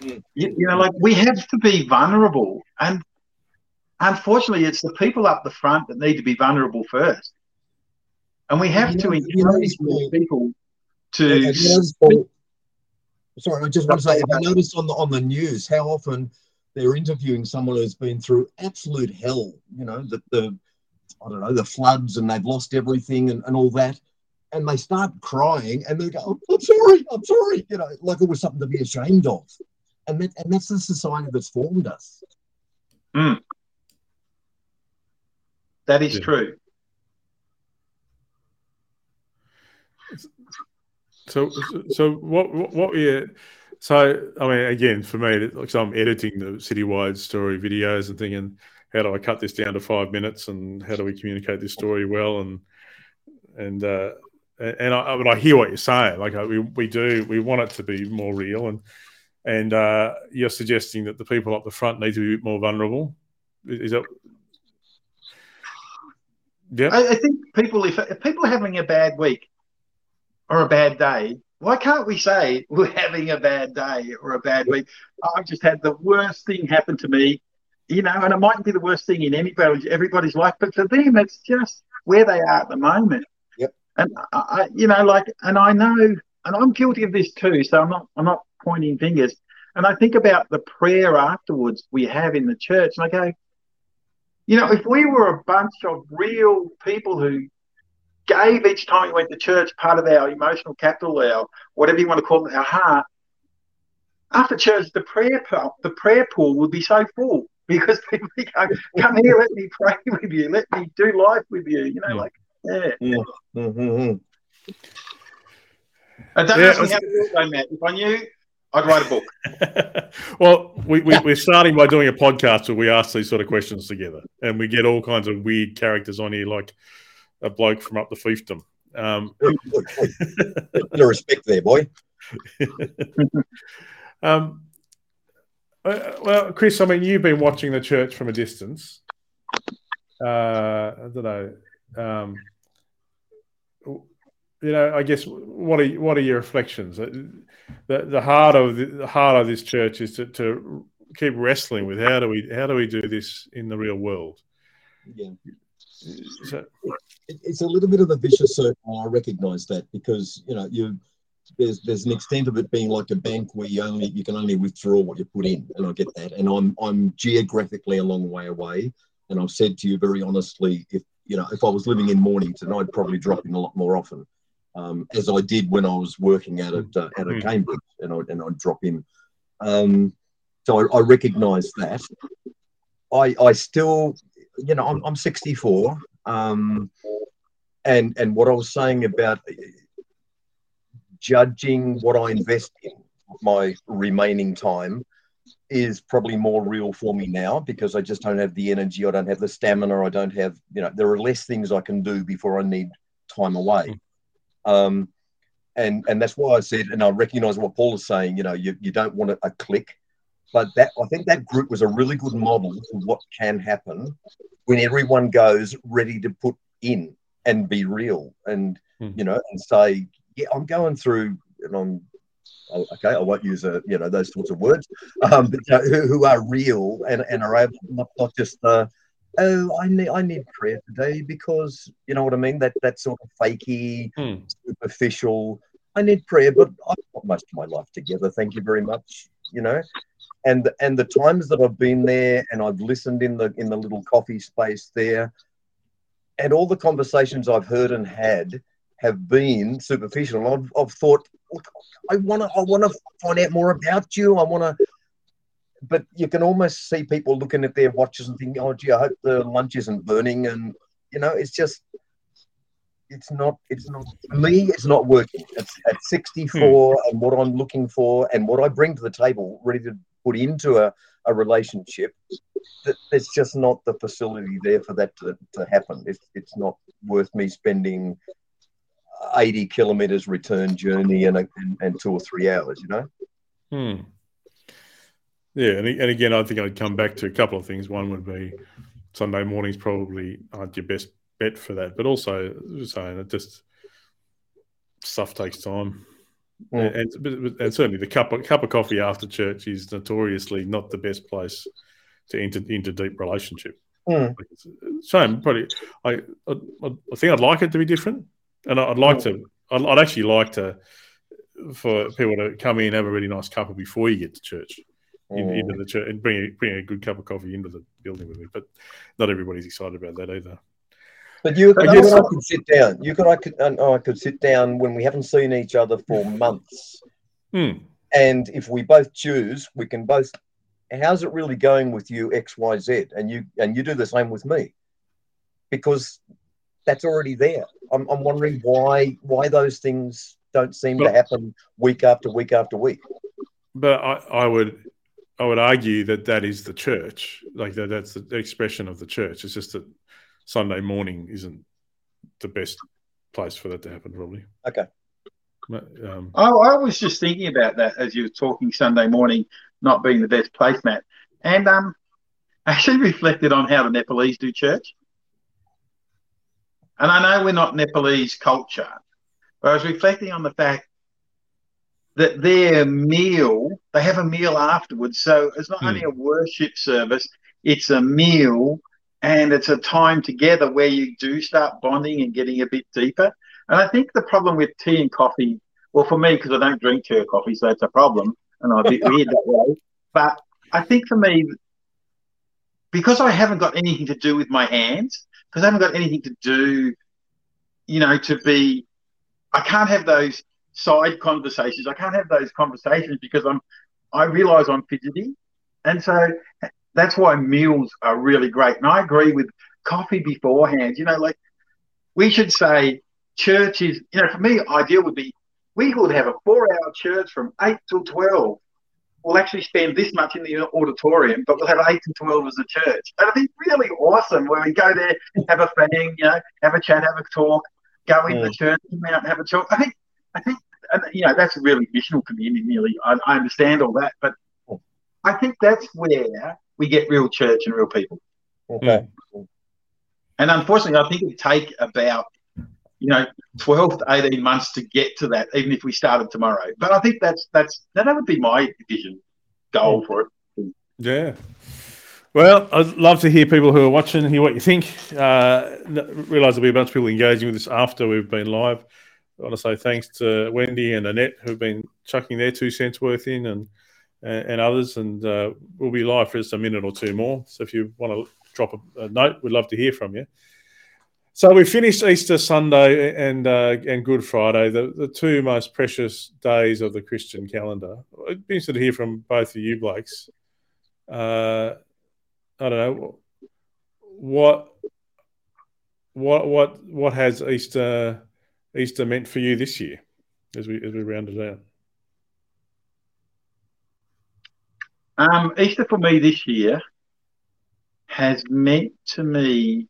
You, you know, like we have to be vulnerable. And unfortunately, it's the people up the front that need to be vulnerable first. And we have you to encourage people to. sorry, I just want to say, have you noticed on the on the news how often they're interviewing someone who's been through absolute hell? You know, the the I don't know the floods and they've lost everything and, and all that, and they start crying and they go, "I'm sorry, I'm sorry," you know, like it was something to be ashamed of, and that and that's the society that's formed us. Mm. That is yeah. true. So, so what, what, what you, so, I mean, again, for me, like, so I'm editing the citywide story videos and thinking, how do I cut this down to five minutes and how do we communicate this story well? And, and, uh, and I, but I hear what you're saying. Like we, we do, we want it to be more real, and and uh, you're suggesting that the people up the front need to be a bit more vulnerable. Is that yeah. I, I, think people, if, if people are having a bad week or a bad day, why can't we say we're having a bad day or a bad week? I've just had the worst thing happen to me, you know, and it mightn't be the worst thing in anybody, everybody's life, but for them, it's just where they are at the moment. Yep. And I, you know, like, and I know, and I'm guilty of this too. So I'm not, I'm not pointing fingers. And I think about the prayer afterwards we have in the church, and I go, you know, if we were a bunch of real people who gave each time we went to church part of our emotional capital, our whatever you want to call it, our heart, after church, the prayer pool, the prayer pool would be so full because people go, "Come here, let me pray with you, let me do life with you." You know, yeah. like yeah. yeah. Mm-hmm. I don't yeah, know how to do it, though, Matt. If I knew, I'd write a book. well, we, we, are starting by doing a podcast where we ask these sort of questions together, and we get all kinds of weird characters on here, like a bloke from up the fiefdom. Um, no respect there, boy. um, uh, well, Chris, I mean, you've been watching the church from a distance. Uh, I don't know. Um, you know, I guess what are what are your reflections? Uh, the the heart of the, the heart of this church is to, to keep wrestling with how do we how do we do this in the real world? Yeah. So, it's a little bit of a vicious circle. I recognise that because you know you there's there's an extent of it being like a bank where you only you can only withdraw what you put in, and I get that. And I'm I'm geographically a long way away, and I've said to you very honestly, if you know if I was living in Mornington, I'd probably drop in a lot more often um, as I did when I was working out at, uh, out at hmm. Cambridge, and, I, and I'd drop in. Um, so I, I recognise that. I, I still, you know, I'm, I'm 64. Um, and, and what I was saying about judging what I invest in my remaining time is probably more real for me now because I just don't have the energy, I don't have the stamina, I don't have, you know, there are less things I can do before I need time away. Um, and and that's why I said, and I recognise what Paul is saying. You know, you, you don't want a, a click, but that I think that group was a really good model for what can happen when everyone goes ready to put in and be real, and hmm. you know, and say, yeah, I'm going through, and I'm oh, okay. I won't use a, you know those sorts of words, um, but you know, who, who, are real and, and are able not, not just uh, oh, I need I need prayer today because you know what I mean. That that sort of fakey, hmm. superficial. I need prayer, but I've got most of my life together. Thank you very much. You know, and and the times that I've been there and I've listened in the in the little coffee space there, and all the conversations I've heard and had have been superficial. I've, I've thought, I want to I want to find out more about you. I want to, but you can almost see people looking at their watches and thinking, oh, gee, I hope the lunch isn't burning, and you know, it's just. It's not. It's not for me. It's not working. It's at 64, hmm. and what I'm looking for, and what I bring to the table, ready to put into a, a relationship, that there's just not the facility there for that to, to happen. It's, it's not worth me spending 80 kilometers return journey and, a, and, and two or three hours, you know? Hmm. Yeah, and, and again, I think I'd come back to a couple of things. One would be Sunday mornings probably aren't your best bet for that, but also saying it just stuff takes time. Mm. And, and certainly the cup of, cup of coffee after church is notoriously not the best place to enter into deep relationship. Mm. Same, probably. I, I, I think I'd like it to be different, and I'd like mm. to. I'd, I'd, actually like to for people to come in have a really nice cuppa before you get to church, in, mm. into the church, and bring a, bring a good cup of coffee into the building with me. But not everybody's excited about that either. But you, you and I could sit down. You could, I could, and I could sit down when we haven't seen each other for months. Mm. And if we both choose, we can both. How's it really going with you, X, Y, Z? And you, and you do the same with me, because that's already there. I'm, I'm wondering why, why those things don't seem but, to happen week after week after week. But I, I would, I would argue that that is the church. Like that, that's the expression of the church. It's just that Sunday morning isn't the best place for that to happen, probably. Okay. Um, I, I was just thinking about that as you were talking Sunday morning not being the best place, Matt, and um, actually reflected on how the Nepalese do church. And I know we're not Nepalese culture, but I was reflecting on the fact that their meal, they have a meal afterwards. So it's not hmm. only a worship service, it's a meal and it's a time together where you do start bonding and getting a bit deeper. And I think the problem with tea and coffee, well, for me, because I don't drink tea or coffee, so it's a problem, and I'm a bit weird that way. But I think for me, because I haven't got anything to do with my hands, because I haven't got anything to do, you know, to be, I can't have those side conversations. I can't have those conversations because I'm, I realize I'm fidgety. And so that's why meals are really great. And I agree with coffee beforehand. You know, like we should say church is, you know, for me, ideal would be we would have a four hour church from 8 till 12. We'll actually spend this much in the auditorium, but we'll have 8 to 12 as a church. That'd be really awesome where we go there, have a fang, you know, have a chat, have a talk, go in the mm. church, come out and have a talk. I think, I think, and, you know, that's really missional community, nearly. I, I understand all that, but I think that's where we get real church and real people. Okay. And unfortunately, I think it would take about you know 12 to 18 months to get to that, even if we started tomorrow. But I think that's that's that would be my vision goal for it. Yeah. Well, I'd love to hear people who are watching, hear what you think. Uh, realize there'll be a bunch of people engaging with this after we've been live. I want to say thanks to Wendy and Annette who've been chucking their two cents worth in and and, others. And uh, we'll be live for just a minute or two more. So if you want to drop a, a note, we'd love to hear from you. So we finished Easter Sunday and uh, and Good Friday, the, the two most precious days of the Christian calendar. It'd be interesting to hear from both of you, Blakes. Uh, I don't know what what what what has Easter Easter meant for you this year as we as we round it out. Um, Easter for me this year has meant to me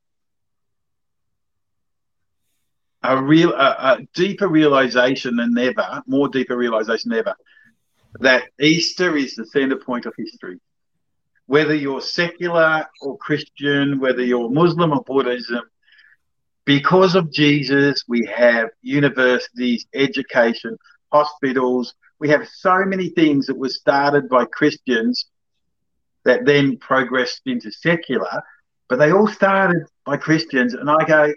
a real, a, a deeper realization than ever, more deeper realization than ever, that Easter is the center point of history. Whether you're secular or Christian, whether you're Muslim or Buddhism, because of Jesus, we have universities, education, hospitals, we have so many things that were started by Christians that then progressed into secular, but they all started by Christians. And I go,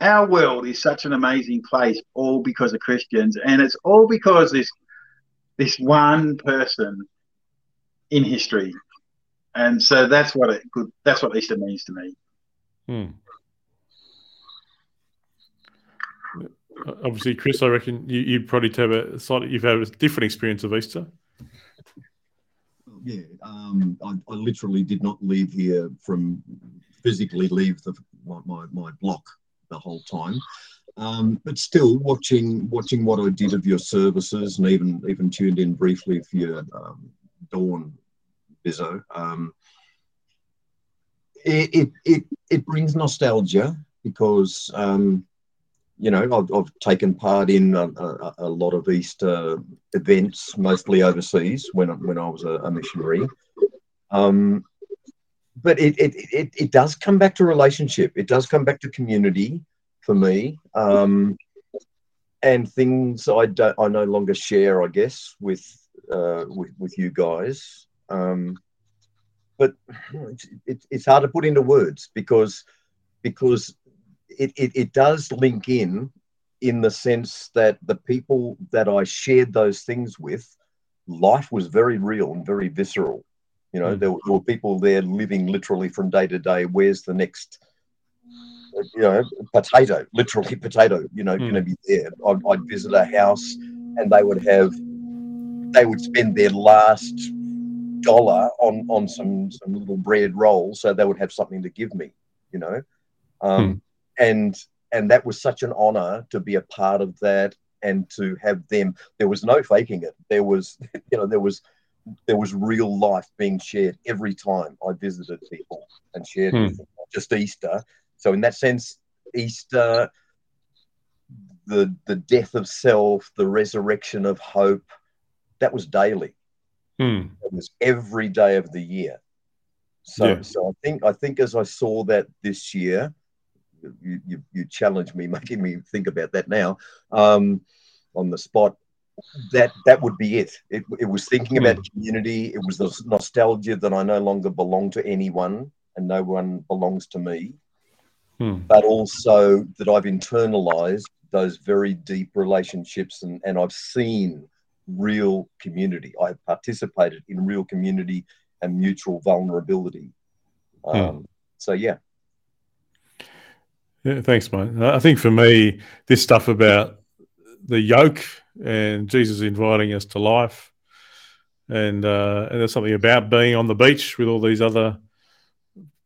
our world is such an amazing place, all because of Christians, and it's all because this this one person in history, and so that's what it good. That's what Easter means to me. Hmm. Obviously, Chris, I reckon you, you'd probably have a slightly you've had a different experience of Easter. Yeah, um, I, I, literally did not leave here from physically leave the, my, my, my block the whole time. Um, but still watching watching what I did of your services and even even tuned in briefly for your um, Dawn Bizzo. Um, it, it, it, it brings nostalgia because um, you know I've, I've, taken part in a, a, a, lot of Easter events, mostly overseas when when I was a, a missionary. Um, but it, it, it, it does come back to relationship. It does come back to community for me. Um, and things I don't, I no longer share, I guess, with, uh, with, with you guys. Um, but it's, it's hard to put into words because, because it, it, it does link in, in the sense that the people that I shared those things with, life was very real and very visceral. You know, mm. there, there, were people there living literally from day to day. Where's the next, you know, potato? Literally potato. You know, mm. going to be there. I'd, I'd visit a house, and they would have, they would spend their last dollar on on some some little bread rolls, so they would have something to give me. You know, um, mm. And and that was such an honor to be a part of that and to have them. There was no faking it. There was, you know, there was there was real life being shared every time I visited people and shared hmm. them, just Easter. So in that sense, Easter, the the death of self, the resurrection of hope, that was daily. Hmm. It was every day of the year. So yeah. so I think I think as I saw that this year, you you, you challenged me, making me think about that now um, on the spot that that would be it. It, it was thinking about hmm. community. It was the nostalgia that I no longer belong to anyone and no one belongs to me. Hmm. But also that I've internalized those very deep relationships and, and I've seen real community. I've participated in real community and mutual vulnerability. Hmm. Um, So, yeah. Yeah, thanks, mate. I think for me, this stuff about the yoke and Jesus inviting us to life. And, uh, and there's something about being on the beach with all these other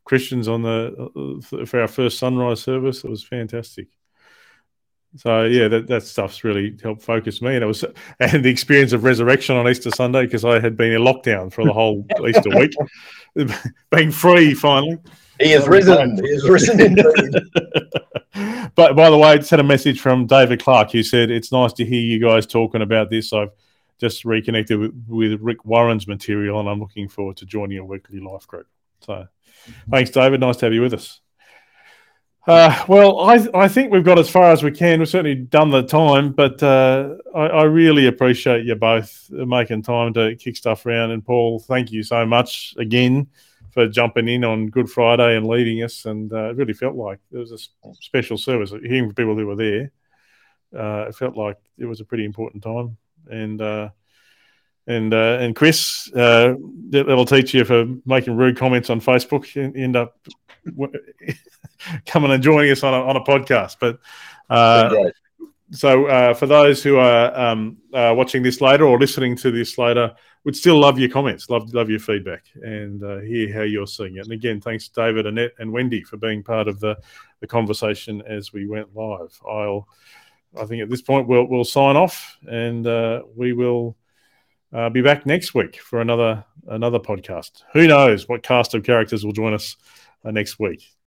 Christians on the uh, for our first sunrise service. It was fantastic. So yeah, that, that stuff's really helped focus me, and it was and the experience of resurrection on Easter Sunday because I had been in lockdown for the whole Easter week, being free finally. He is risen. He is risen indeed. but by the way, I just had a message from David Clark He said it's nice to hear you guys talking about this. I've just reconnected with, with Rick Warren's material, and I'm looking forward to joining a weekly life group. So, thanks, David. Nice to have you with us. Uh, well, I I think we've got as far as we can. We've certainly done the time, but uh, I, I, really appreciate you both making time to kick stuff around. And Paul, thank you so much again for jumping in on Good Friday and leading us. And uh, it really felt like it was a special service. Hearing from people who were there, uh, it felt like it was a pretty important time. And uh, and uh, and Chris, uh, that'll teach you for making rude comments on Facebook. You end up coming and joining us on a, on a podcast. But uh, so for those who are um, watching this later or listening to this later would still love your comments, love love your feedback, and uh, hear how you're seeing it. And again, thanks David, Annette, and Wendy for being part of the the conversation as we went live. I'll, I think at this point we'll we'll sign off, and uh, we will uh, be back next week for another another podcast. Who knows what cast of characters will join us uh, next week?